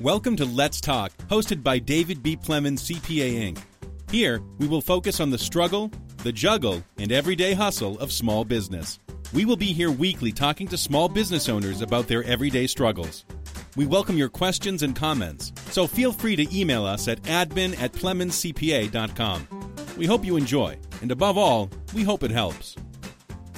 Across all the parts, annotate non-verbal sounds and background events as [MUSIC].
Welcome to Let's Talk, hosted by David B. Plemons, CPA Inc. Here, we will focus on the struggle, the juggle, and everyday hustle of small business. We will be here weekly talking to small business owners about their everyday struggles. We welcome your questions and comments, so feel free to email us at admin at PlemonsCPA.com. We hope you enjoy, and above all, we hope it helps.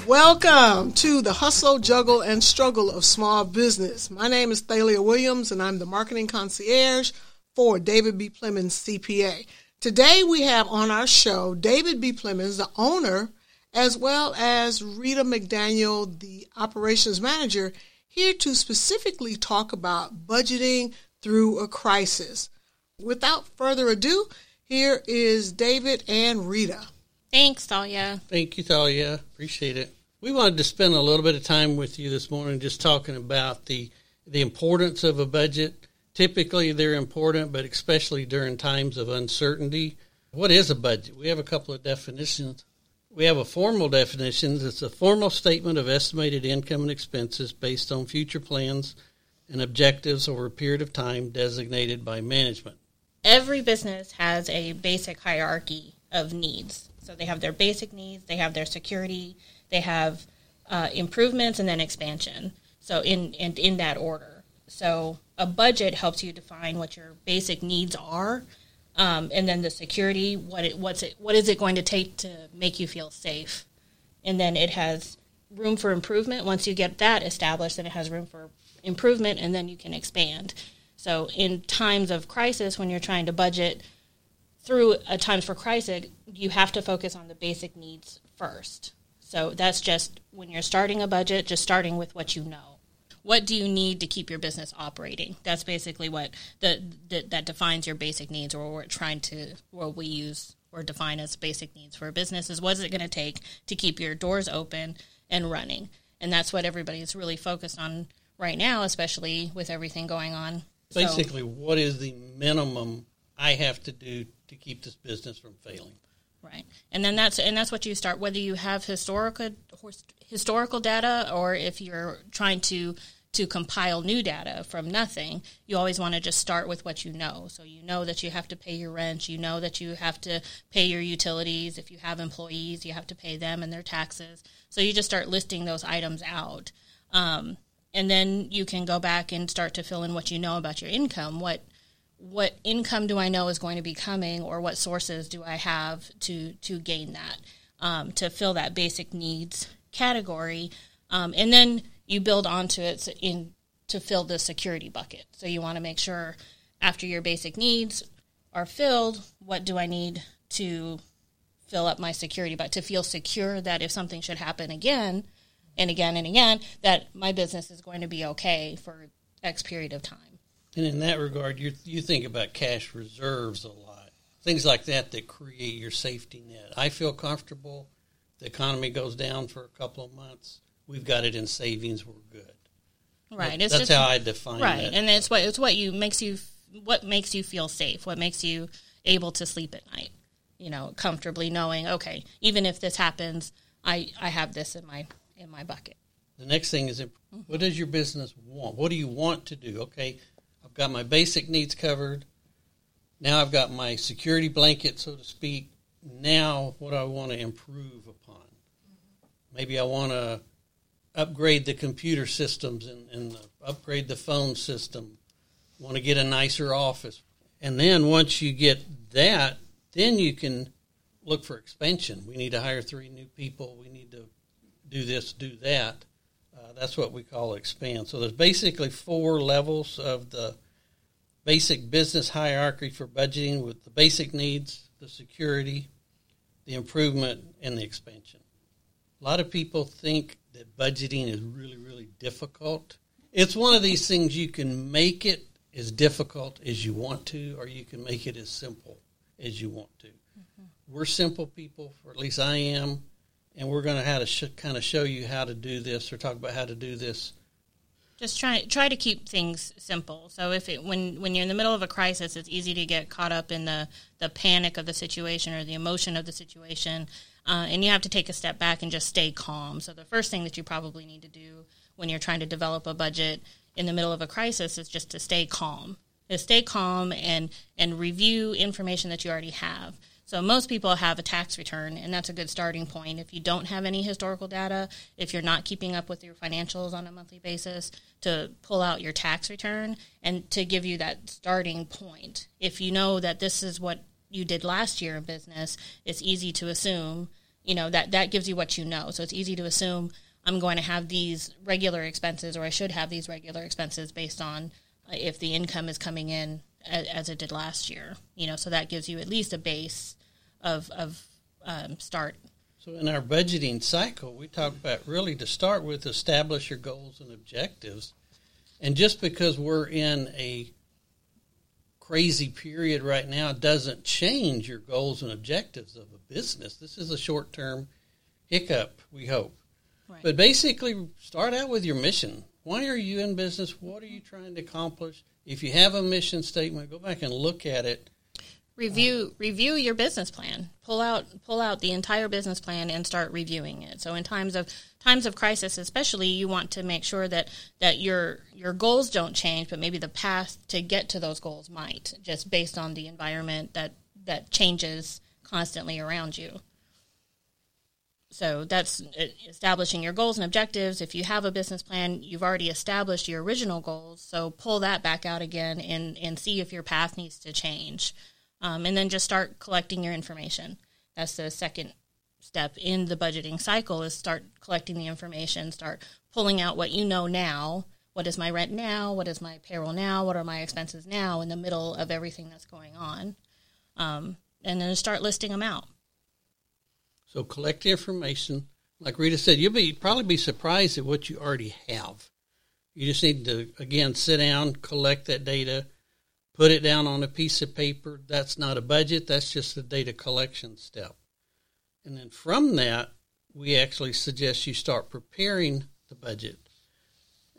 Welcome to the hustle, juggle, and struggle of small business. My name is Thalia Williams, and I'm the marketing concierge for David B. Plemons CPA. Today we have on our show David B. Plemons, the owner, as well as Rita McDaniel, the operations manager, here to specifically talk about budgeting through a crisis. Without further ado, here is David and Rita. Thanks, Thalia. Thank you, Thalia. Appreciate it. We wanted to spend a little bit of time with you this morning just talking about the the importance of a budget. Typically, they're important, but especially during times of uncertainty. What is a budget? We have a couple of definitions. We have a formal definition. It's a formal statement of estimated income and expenses based on future plans and objectives over a period of time designated by management. Every business has a basic hierarchy of needs. So they have their basic needs, they have their security, they have uh, improvements, and then expansion. So in, in in that order. So a budget helps you define what your basic needs are, um, and then the security. What it what's it what is it going to take to make you feel safe, and then it has room for improvement. Once you get that established, then it has room for improvement, and then you can expand. So in times of crisis, when you're trying to budget through a times for crisis, you have to focus on the basic needs first. So that's just when you're starting a budget, just starting with what you know. What do you need to keep your business operating? That's basically what the, the that defines your basic needs, or what we're trying to, what we use or define as basic needs for a business is what is it going to take to keep your doors open and running, and that's what everybody's really focused on right now, especially with everything going on. Basically, so, what is the minimum I have to do to keep this business from failing? Right, and then that's and that's what you start. Whether you have historical historical data or if you're trying to to compile new data from nothing, you always want to just start with what you know. So you know that you have to pay your rent, you know that you have to pay your utilities. If you have employees, you have to pay them and their taxes. So you just start listing those items out. Um, and then you can go back and start to fill in what you know about your income. What what income do I know is going to be coming, or what sources do I have to to gain that um, to fill that basic needs category, um, and then you build onto it in to fill the security bucket. So you want to make sure after your basic needs are filled, what do I need to fill up my security but to feel secure that if something should happen again and again and again that my business is going to be okay for X period of time. And in that regard, you you think about cash reserves a lot, things like that that create your safety net. I feel comfortable. The economy goes down for a couple of months. We've got it in savings. We're good. Right. That, that's just, how I define right. it. Right, and it's what it's what you makes you what makes you feel safe. What makes you able to sleep at night. You know, comfortably knowing, okay, even if this happens, I I have this in my in my bucket. The next thing is, what does your business want? What do you want to do? Okay, I've got my basic needs covered. Now I've got my security blanket, so to speak. Now, what I want to improve upon? Maybe I want to upgrade the computer systems and, and upgrade the phone system. Want to get a nicer office. And then once you get that, then you can look for expansion. We need to hire three new people. We need to do this, do that. Uh, that's what we call expand. So there's basically four levels of the basic business hierarchy for budgeting with the basic needs, the security, the improvement, and the expansion. A lot of people think that budgeting is really, really difficult. It's one of these things you can make it as difficult as you want to, or you can make it as simple as you want to. Mm-hmm. We're simple people, or at least I am, and we're going to have to sh- kind of show you how to do this or talk about how to do this just try try to keep things simple. So if it when when you're in the middle of a crisis, it's easy to get caught up in the the panic of the situation or the emotion of the situation, uh, and you have to take a step back and just stay calm. So the first thing that you probably need to do when you're trying to develop a budget in the middle of a crisis is just to stay calm. is stay calm and and review information that you already have. So most people have a tax return, and that's a good starting point. If you don't have any historical data, if you're not keeping up with your financials on a monthly basis, to pull out your tax return and to give you that starting point. If you know that this is what you did last year in business, it's easy to assume, you know, that that gives you what you know. So it's easy to assume I'm going to have these regular expenses, or I should have these regular expenses based on uh, if the income is coming in as, as it did last year. You know, so that gives you at least a base of of um, start. So in our budgeting cycle, we talk about really to start with establish your goals and objectives. And just because we're in a crazy period right now doesn't change your goals and objectives of a business. This is a short term hiccup, we hope. Right. But basically, start out with your mission. Why are you in business? What are you trying to accomplish? If you have a mission statement, go back and look at it review review your business plan. Pull out pull out the entire business plan and start reviewing it. So in times of times of crisis especially you want to make sure that that your your goals don't change but maybe the path to get to those goals might just based on the environment that that changes constantly around you. So that's uh, establishing your goals and objectives. If you have a business plan you've already established your original goals so pull that back out again and and see if your path needs to change um, and then just start collecting your information. That's the second step in the budgeting cycle is start collecting the information, start pulling out what you know now. What is my rent now? What is my payroll now? What are my expenses now in the middle of everything that's going on? Um, and then start listing them out. So collect the information. Like Rita said, you'll be probably be surprised at what you already have. You just need to again sit down, collect that data, put it down on a piece of paper. That's not a budget, that's just a data collection step. And then from that, we actually suggest you start preparing the budget.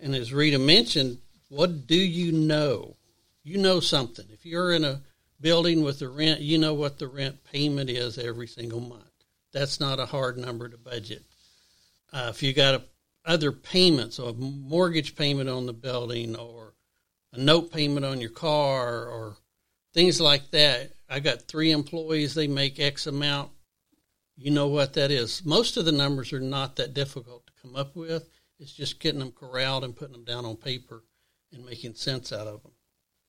And as Rita mentioned, what do you know? You know something. If you're in a building with the rent, you know what the rent payment is every single month. That's not a hard number to budget. Uh, if you got a, other payments, or a mortgage payment on the building, or a note payment on your car or things like that. I got three employees, they make X amount. You know what that is. Most of the numbers are not that difficult to come up with. It's just getting them corralled and putting them down on paper and making sense out of them.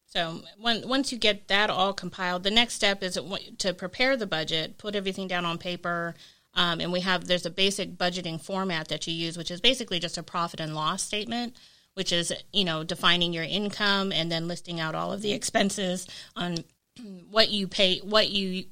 So when, once you get that all compiled, the next step is to prepare the budget, put everything down on paper, um, and we have there's a basic budgeting format that you use, which is basically just a profit and loss statement which is you know defining your income and then listing out all of the expenses on [CLEARS THROAT] what you pay what you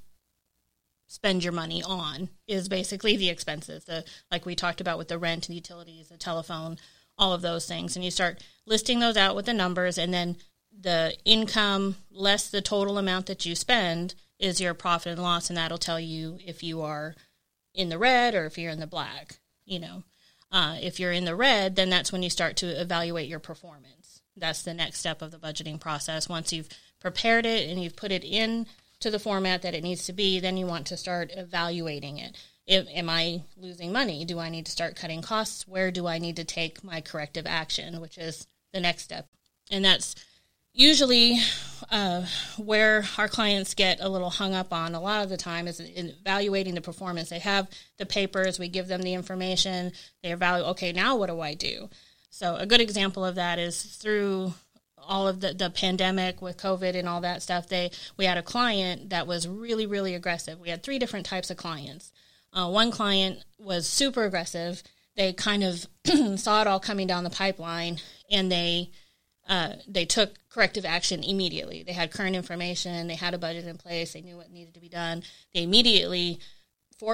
spend your money on is basically the expenses the like we talked about with the rent and utilities the telephone all of those things. And you start listing those out with the numbers and then the income less the total amount that you spend is your profit and loss. And that'll tell you if you are in the red or if you're in the black you know uh, if you're in the red, then that's when you start to evaluate your performance. That's the next step of the budgeting process. Once you've prepared it and you've put it in to the format that it needs to be, then you want to start evaluating it. If, am I losing money? Do I need to start cutting costs? Where do I need to take my corrective action, which is the next step? And that's usually uh, where our clients get a little hung up on a lot of the time is in evaluating the performance. They have the papers, we give them the information, they evaluate, okay, now what do I do? So, a good example of that is through all of the, the pandemic with COVID and all that stuff. They we had a client that was really really aggressive. We had three different types of clients. Uh, one client was super aggressive. They kind of [CLEARS THROAT] saw it all coming down the pipeline, and they uh, they took corrective action immediately. They had current information, they had a budget in place, they knew what needed to be done. They immediately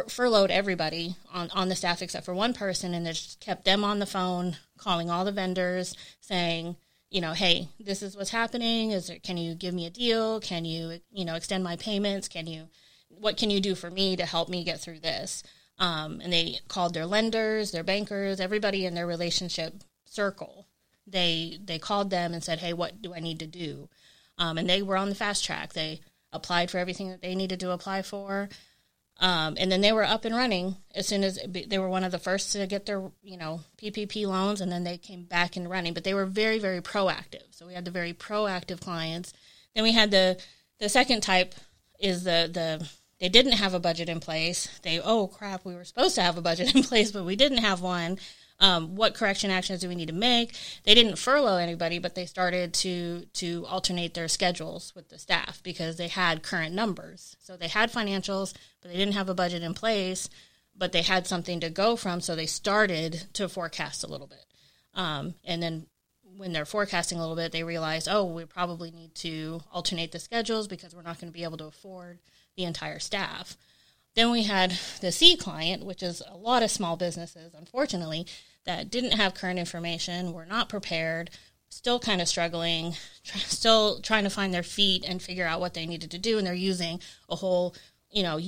furloughed everybody on, on the staff except for one person and they just kept them on the phone, calling all the vendors, saying, you know, hey, this is what's happening. Is there, can you give me a deal? Can you, you know, extend my payments? Can you, what can you do for me to help me get through this? Um, and they called their lenders, their bankers, everybody in their relationship circle they they called them and said, "Hey, what do I need to do?" Um, and they were on the fast track. They applied for everything that they needed to apply for. Um, and then they were up and running as soon as they were one of the first to get their, you know, PPP loans, and then they came back and running. But they were very, very proactive. So we had the very proactive clients. Then we had the the second type is the the they didn't have a budget in place. They oh crap, we were supposed to have a budget [LAUGHS] in place, but we didn't have one. Um, what correction actions do we need to make? They didn't furlough anybody, but they started to to alternate their schedules with the staff because they had current numbers. So they had financials, but they didn't have a budget in place, but they had something to go from. So they started to forecast a little bit, um, and then when they're forecasting a little bit, they realize, oh, we probably need to alternate the schedules because we're not going to be able to afford the entire staff. Then we had the C client, which is a lot of small businesses, unfortunately, that didn't have current information, were not prepared, still kind of struggling, [LAUGHS] try, still trying to find their feet and figure out what they needed to do. And they're using a whole, you know,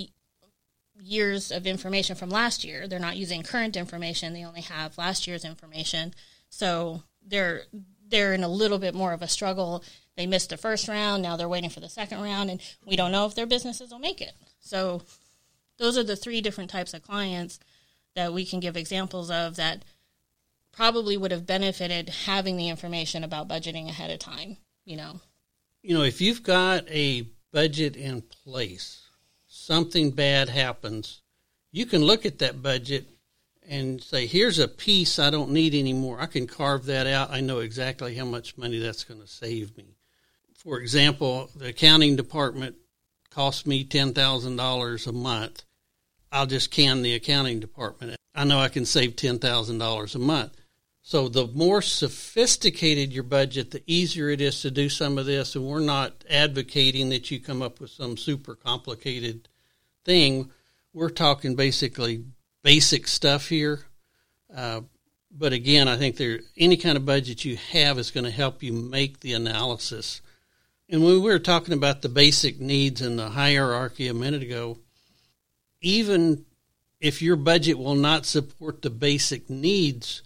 years of information from last year. They're not using current information. They only have last year's information. So they're they're in a little bit more of a struggle. They missed the first round. Now they're waiting for the second round, and we don't know if their businesses will make it. So those are the three different types of clients that we can give examples of that probably would have benefited having the information about budgeting ahead of time, you know. You know, if you've got a budget in place, something bad happens, you can look at that budget and say, here's a piece I don't need anymore. I can carve that out. I know exactly how much money that's going to save me. For example, the accounting department costs me $10,000 a month. I'll just can the accounting department. I know I can save $10,000 a month. So the more sophisticated your budget, the easier it is to do some of this. And we're not advocating that you come up with some super complicated thing. We're talking basically basic stuff here. Uh, but again, I think there any kind of budget you have is going to help you make the analysis. And when we were talking about the basic needs and the hierarchy a minute ago, even if your budget will not support the basic needs,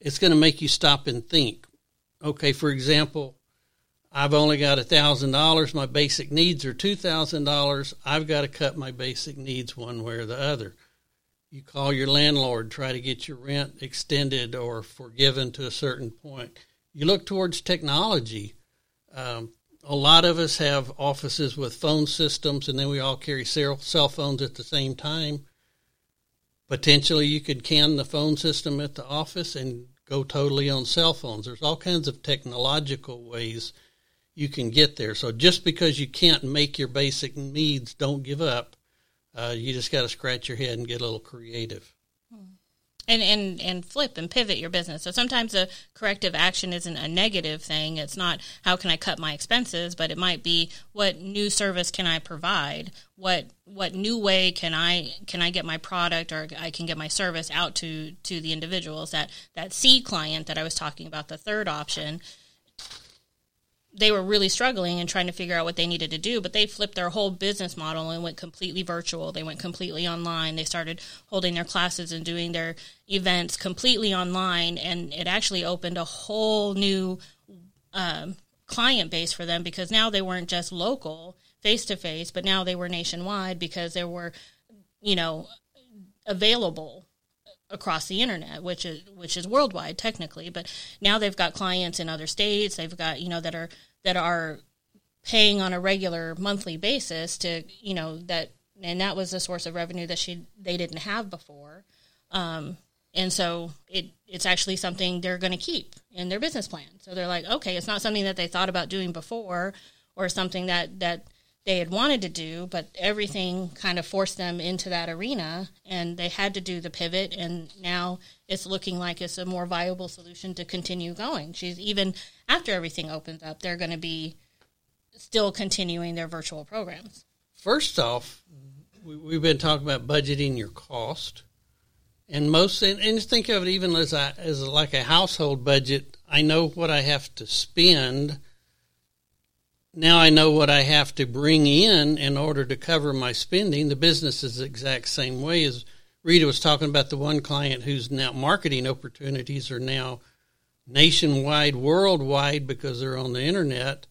it's going to make you stop and think. Okay, for example, I've only got a thousand dollars. My basic needs are two thousand dollars. I've got to cut my basic needs one way or the other. You call your landlord, try to get your rent extended or forgiven to a certain point. You look towards technology. Um, a lot of us have offices with phone systems, and then we all carry cell phones at the same time potentially you could can the phone system at the office and go totally on cell phones. There's all kinds of technological ways you can get there. So just because you can't make your basic needs, don't give up. Uh, you just got to scratch your head and get a little creative and and and flip and pivot your business. So sometimes a corrective action isn't a negative thing. It's not how can I cut my expenses, but it might be what new service can I provide? What what new way can I can I get my product or I can get my service out to to the individuals that that C client that I was talking about the third option they were really struggling and trying to figure out what they needed to do, but they flipped their whole business model and went completely virtual. They went completely online. They started holding their classes and doing their events completely online, and it actually opened a whole new um, client base for them because now they weren't just local, face to face, but now they were nationwide because they were, you know, available across the internet, which is which is worldwide technically. But now they've got clients in other states. They've got you know that are that are paying on a regular monthly basis to you know that and that was a source of revenue that she they didn't have before. Um, and so it it's actually something they're going to keep in their business plan. So they're like, okay, it's not something that they thought about doing before, or something that that they had wanted to do, but everything kind of forced them into that arena and they had to do the pivot and now it's looking like it's a more viable solution to continue going. She's even after everything opens up, they're going to be still continuing their virtual programs. First off, we, have been talking about budgeting your cost. And most, and, and think of it even as a, as like a household budget. I know what I have to spend now I know what I have to bring in in order to cover my spending. The business is the exact same way as Rita was talking about the one client whose now marketing opportunities are now nationwide, worldwide because they're on the internet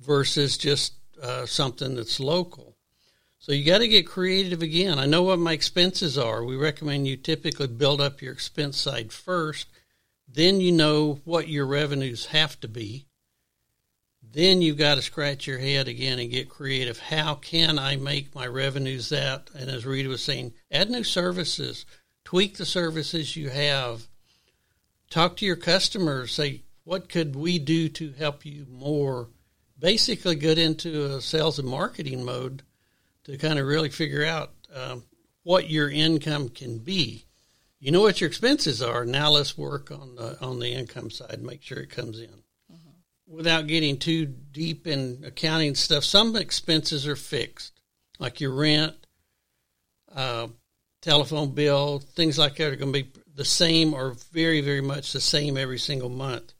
versus just uh, something that's local. So you got to get creative again. I know what my expenses are. We recommend you typically build up your expense side first. Then you know what your revenues have to be. Then you've got to scratch your head again and get creative. How can I make my revenues that? And as Rita was saying, add new services, tweak the services you have, talk to your customers, say, what could we do to help you more? Basically, get into a sales and marketing mode to kind of really figure out um, what your income can be. You know what your expenses are. Now let's work on the on the income side. Make sure it comes in. Without getting too deep in accounting stuff, some expenses are fixed, like your rent, uh, telephone bill, things like that are going to be the same or very very much the same every single month.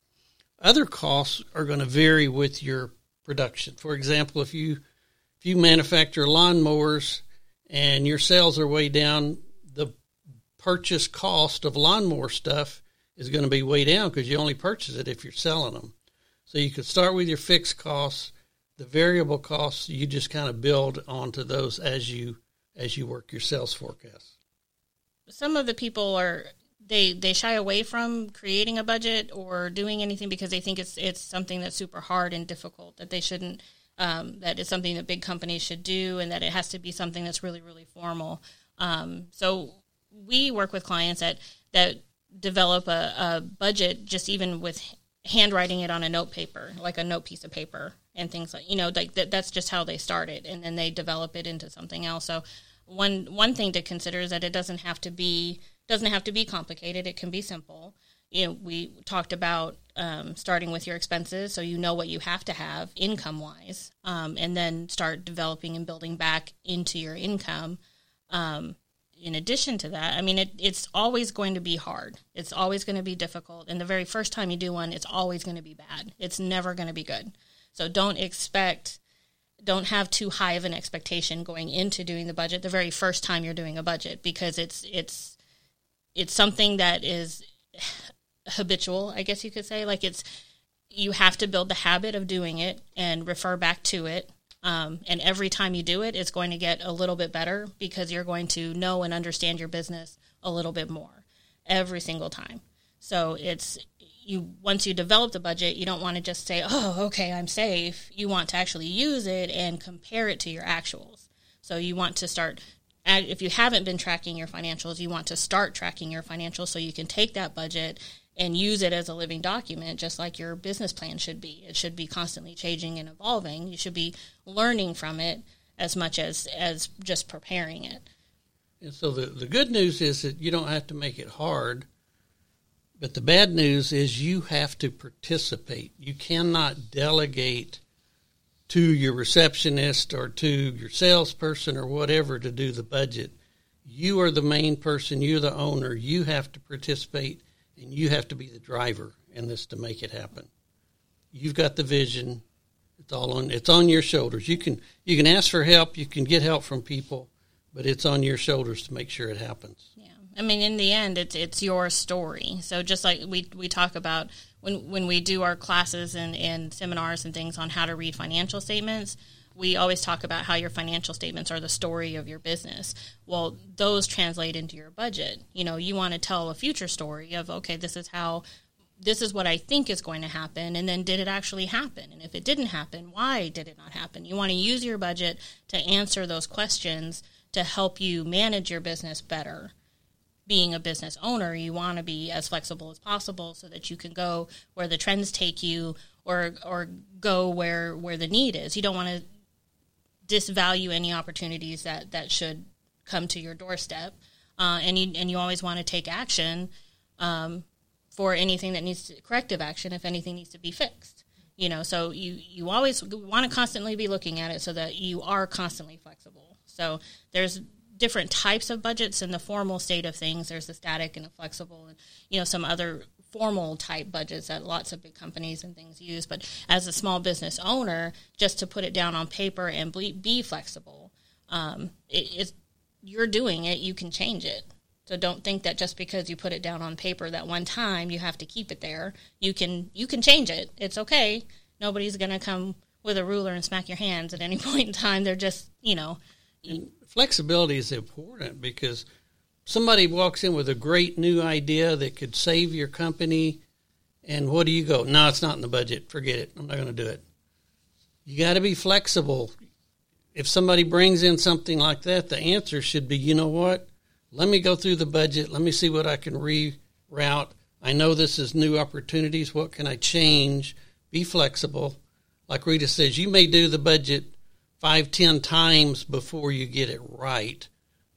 Other costs are going to vary with your production. For example, if you if you manufacture lawnmowers and your sales are way down, the purchase cost of lawnmower stuff is going to be way down because you only purchase it if you're selling them. So you could start with your fixed costs, the variable costs you just kind of build onto those as you as you work your sales forecast. Some of the people are they they shy away from creating a budget or doing anything because they think it's it's something that's super hard and difficult that they shouldn't um, that is something that big companies should do and that it has to be something that's really, really formal. Um, so we work with clients that, that develop a, a budget just even with handwriting it on a note paper, like a note piece of paper and things like, you know, like that, that's just how they started. And then they develop it into something else. So one, one thing to consider is that it doesn't have to be, doesn't have to be complicated. It can be simple you know, we talked about um, starting with your expenses so you know what you have to have income wise, um, and then start developing and building back into your income. Um, in addition to that, I mean, it, it's always going to be hard. It's always going to be difficult. And the very first time you do one, it's always going to be bad. It's never going to be good. So don't expect, don't have too high of an expectation going into doing the budget the very first time you're doing a budget because it's, it's, it's something that is habitual, I guess you could say. Like it's you have to build the habit of doing it and refer back to it. Um, and every time you do it, it's going to get a little bit better because you're going to know and understand your business a little bit more every single time. So it's you once you develop the budget, you don't want to just say, "Oh, okay, I'm safe." You want to actually use it and compare it to your actuals. So you want to start if you haven't been tracking your financials, you want to start tracking your financials so you can take that budget and use it as a living document, just like your business plan should be. It should be constantly changing and evolving. You should be learning from it as much as as just preparing it. And so the the good news is that you don't have to make it hard. But the bad news is you have to participate. You cannot delegate to your receptionist or to your salesperson or whatever to do the budget. You are the main person, you're the owner. You have to participate and you have to be the driver in this to make it happen. You've got the vision. It's all on it's on your shoulders. You can you can ask for help, you can get help from people, but it's on your shoulders to make sure it happens. Yeah. I mean in the end it's it's your story. So just like we we talk about when when we do our classes and, and seminars and things on how to read financial statements, we always talk about how your financial statements are the story of your business. Well, those translate into your budget. You know, you want to tell a future story of, okay, this is how, this is what I think is going to happen. And then did it actually happen? And if it didn't happen, why did it not happen? You want to use your budget to answer those questions to help you manage your business better. Being a business owner, you want to be as flexible as possible so that you can go where the trends take you or or go where where the need is. You don't want to disvalue any opportunities that that should come to your doorstep, uh, and you and you always want to take action um, for anything that needs to, corrective action if anything needs to be fixed. You know, so you you always want to constantly be looking at it so that you are constantly flexible. So there's different types of budgets in the formal state of things. There's the static and the flexible, and you know some other formal type budgets that lots of big companies and things use. But as a small business owner, just to put it down on paper and be, flexible, um, it, you're doing it. You can change it. So don't think that just because you put it down on paper that one time you have to keep it there. You can you can change it. It's okay. Nobody's gonna come with a ruler and smack your hands at any [LAUGHS] point in time. They're just you know And flexibility is important because somebody walks in with a great new idea that could save your company, and what do you go? No, it's not in the budget. Forget it. I'm not going to do it. You got to be flexible. If somebody brings in something like that, the answer should be, you know what? Let me go through the budget. Let me see what I can reroute. I know this is new opportunities. What can I change? Be flexible. Like Rita says, you may do the budget five, ten times before you get it right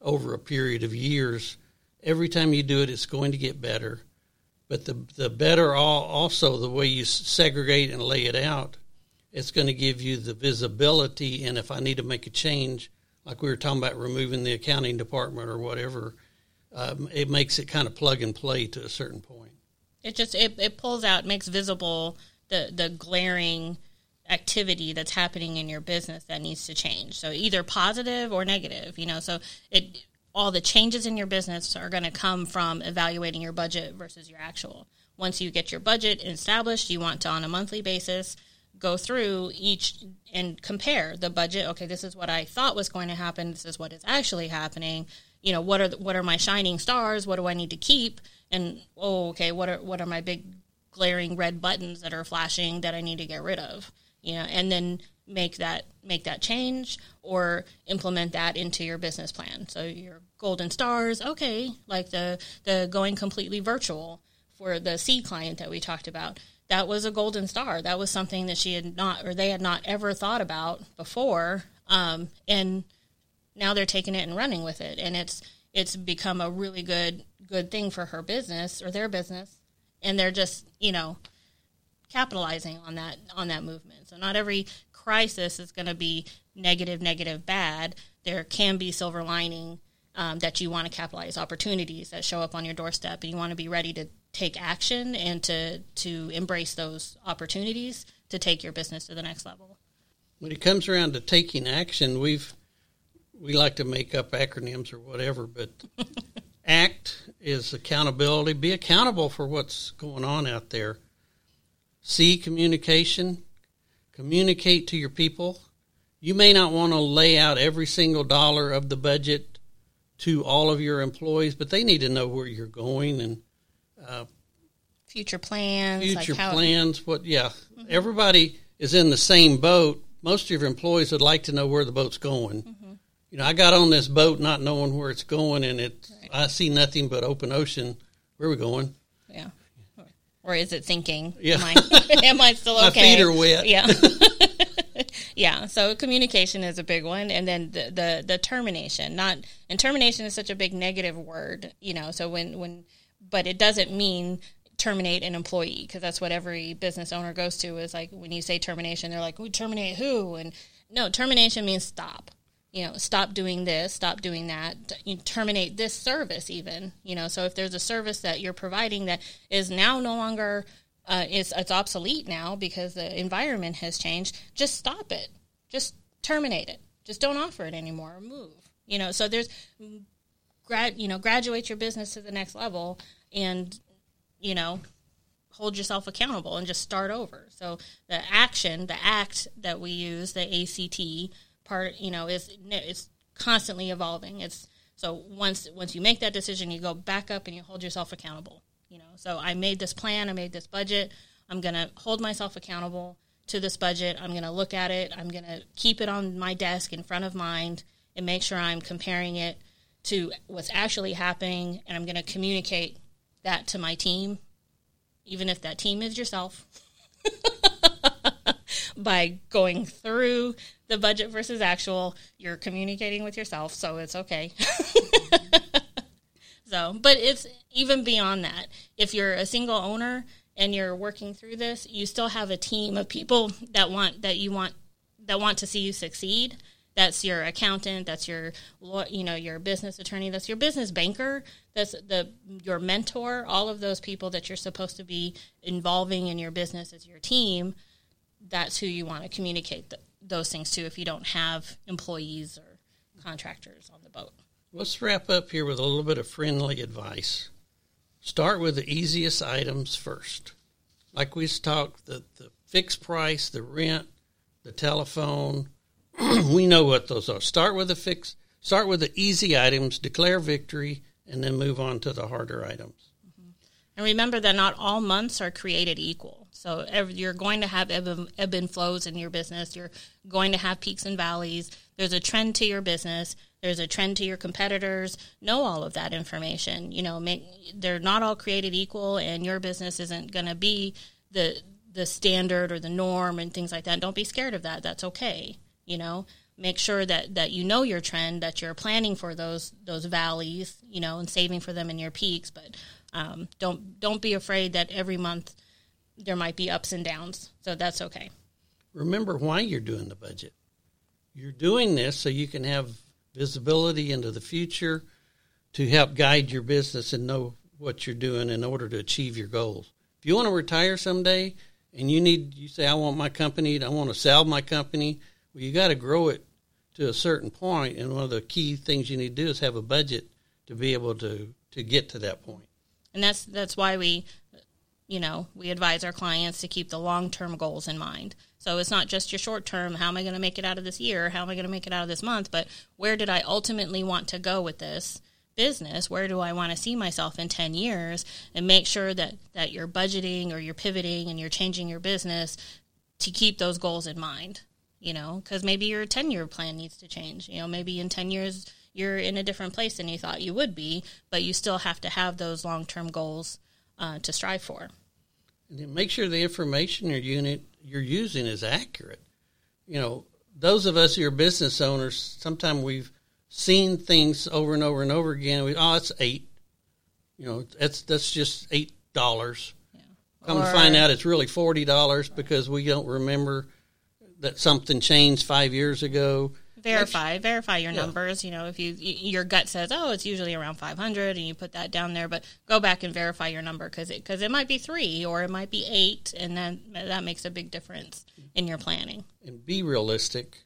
over a period of years. Every time you do it, it's going to get better. But the the better all, also the way you segregate and lay it out, it's going to give you the visibility. And if I need to make a change, like we were talking about removing the accounting department or whatever, um, it makes it kind of plug and play to a certain point. It just it, it pulls out, makes visible the the glaring activity that's happening in your business that needs to change. So either positive or negative, you know. So it all the changes in your business are going to come from evaluating your budget versus your actual. Once you get your budget established, you want to on a monthly basis go through each and compare the budget. Okay, this is what I thought was going to happen. This is what is actually happening. You know, what are the, what are my shining stars? What do I need to keep? And oh, okay, what are what are my big glaring red buttons that are flashing that I need to get rid of? You know, and then make that make that change or implement that into your business plan. So your golden stars, okay, like the the going completely virtual for the C client that we talked about. That was a golden star. That was something that she had not or they had not ever thought about before. Um, and now they're taking it and running with it and it's it's become a really good good thing for her business or their business and they're just, you know, capitalizing on that on that movement. So not every crisis is going to be negative, negative, bad. There can be silver lining um, that you want to capitalize opportunities that show up on your doorstep, and you want to be ready to take action and to to embrace those opportunities to take your business to the next level. When it comes around to taking action, we've we like to make up acronyms or whatever, but [LAUGHS] ACT is accountability. Be accountable for what's going on out there. C, communication. Communicate to your people. You may not want to lay out every single dollar of the budget to all of your employees, but they need to know where you're going and uh, future plans. Future like plans. What? Yeah, mm-hmm. everybody is in the same boat. Most of your employees would like to know where the boat's going. Mm-hmm. You know, I got on this boat not knowing where it's going, and it right. I see nothing but open ocean. Where are we going? Yeah or is it sinking? Yeah. Am I, [LAUGHS] am I still [LAUGHS] okay? My feet are wet. Yeah. [LAUGHS] yeah. So communication is a big one, and then the, the the termination. Not and termination is such a big negative word, you know. So when when, but it doesn't mean terminate an employee because that's what every business owner goes to is like when you say termination, they're like, we terminate who? And no, termination means stop you know, stop doing this, stop doing that, you terminate this service even, you know, so if there's a service that you're providing that is now no longer, uh, it's, it's obsolete now because the environment has changed, just stop it. Just terminate it. Just don't offer it anymore or move, you know, so there's, grad, you know, graduate your business to the next level and, you know, hold yourself accountable and just start over. So the action, the act that we use, the ACT, part you know is it's constantly evolving. It's so once once you make that decision you go back up and you hold yourself accountable you know. So i made this plan i made this budget. I'm going to hold myself accountable to this budget. I'm going to look at it. I'm going to keep it on my desk in front of mind and make sure i'm comparing it to what's actually happening. And i'm going to communicate that to my team even if that team is yourself [LAUGHS] by going through the budget versus actual. You're communicating with yourself, so it's okay. [LAUGHS] so, but it's even beyond that. If you're a single owner and you're working through this, you still have a team of people that want that you want that want to see you succeed. That's your accountant. That's your, you know, your business attorney. That's your business banker. That's the your mentor. All of those people that you're supposed to be involving in your business as your team that's who you want to communicate the, those things to if you don't have employees or contractors on the boat. Let's wrap up here with a little bit of friendly advice. Start with the easiest items first. Like we talked, the, the fixed price, the rent, the telephone, [CLEARS THROAT] we know what those are. Start with the fix. Start with the easy items. Declare victory, and then move on to the harder items. Mm-hmm. And remember that not all months are created equal. So every, you're going to have ebb, ebb and flows in your business. You're going to have peaks and valleys. There's a trend to your business. There's a trend to your competitors. Know all of that information. You know, make, they're not all created equal, and your business isn't going to be the the standard or the norm and things like that. Don't be scared of that. That's okay. You know, make sure that that you know your trend, that you're planning for those those valleys, you know, and saving for them in your peaks. But um, don't don't be afraid that every month there might be ups and downs. So that's okay. Remember why you're doing the budget. You're doing this so you can have visibility into the future to help guide your business and know what you're doing in order to achieve your goals. If you want to retire someday and you need you say I want my company, I want to sell my company, well you got to grow it to a certain point and one of the key things you need to do is have a budget to be able to to get to that point. point and that's that's why we you know we advise our clients to keep the long-term goals in mind. So it's not just your short term how am i going to make it out of this year? How am i going to make it out of this month? But where did i ultimately want to go with this business? Where do i want to see myself in 10 years? And make sure that that you're budgeting or you're pivoting and you're changing your business to keep those goals in mind you know? Because maybe your 10 year plan needs to change. You know maybe in 10 years you're in a different place than you thought you would be, but you still have to have those long term goals uh, to strive for. And then make sure the information your unit you're using is accurate. You know, those of us who are business owners, sometimes we've seen things over and over and over again. We, oh, it's eight. You know, that's that's just eight dollars. Yeah. Come or, to find out, it's really forty dollars because we don't remember that something changed five years ago verify verify your yeah. numbers you know if you your gut says oh it's usually around 500 and you put that down there but go back and verify your number because it because it might be three or it might be eight and then that makes a big difference in your planning. And be realistic.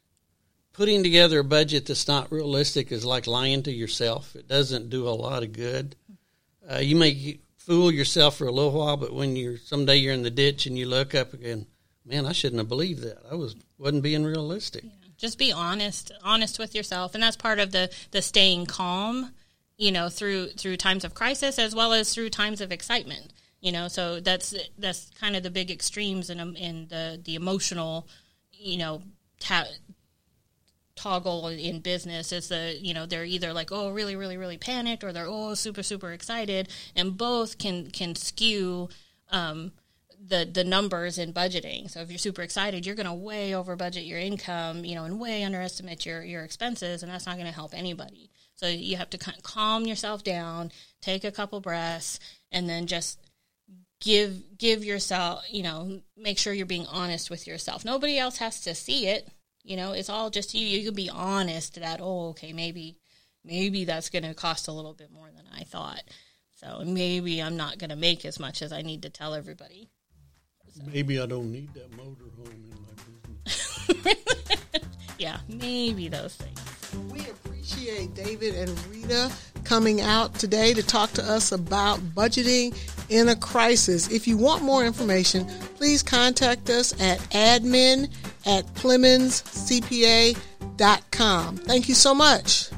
Putting together a budget that's not realistic is like lying to yourself. It doesn't do a lot of good. Uh, you may fool yourself for a little while but when you're someday you're in the ditch and you look up again man i shouldn't have believed that. I was wasn't being realistic. Yeah just be honest honest with yourself. And that's part of the the staying calm you know through through times of crisis as well as through times of excitement you know. So that's that's kind of the big extremes in in the the emotional you know ta- toggle in business is the you know they're either like oh really really really panicked or they're oh super super excited. And both can can skew um, the the numbers in budgeting. So if you're super excited, you're going to way over budget your income, you know, and way underestimate your your expenses, and that's not going to help anybody. So you have to calm yourself down, take a couple breaths, and then just give give yourself, you know, make sure you're being honest with yourself. Nobody else has to see it. You know, it's all just you. You can be honest that oh, okay, maybe maybe that's going to cost a little bit more than I thought. So maybe I'm not going to make as much as I need to tell everybody. So. Maybe I don't need that motor home in my [LAUGHS] business. yeah, maybe those things. We appreciate David and Rita coming out today to talk to us about budgeting in a crisis. If you want more information, please contact us at admin at PlemonsCPA.com. Thank you so much.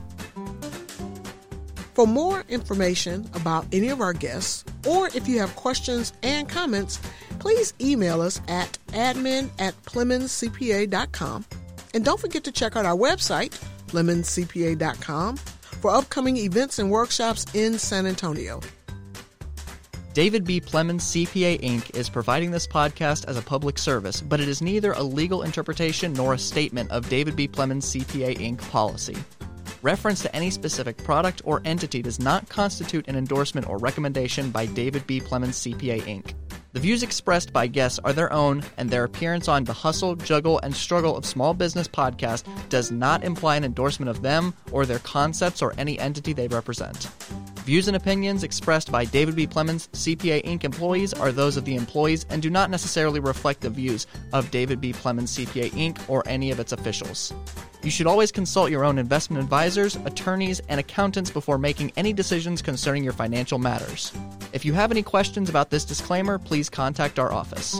For more information about any of our guests, or if you have questions and comments, please email us at admin at PlemonsCPA.com. And don't forget to check out our website, PlemonsCPA.com, for upcoming events and workshops in San Antonio. David B. Plemons CPA Inc. is providing this podcast as a public service, but it is neither a legal interpretation nor a statement of David B. Plemons CPA Inc. policy. Reference to any specific product or entity does not constitute an endorsement or recommendation by David B. Plemons CPA Inc. The views expressed by guests are their own, and their appearance on the Hustle, Juggle, and Struggle of Small Business podcast does not imply an endorsement of them or their concepts or any entity they represent. Views and opinions expressed by David B. Plemons, CPA Inc. employees are those of the employees and do not necessarily reflect the views of David B. Plemons, CPA Inc. or any of its officials. You should always consult your own investment advisors, attorneys, and accountants before making any decisions concerning your financial matters. If you have any questions about this disclaimer, please contact our office.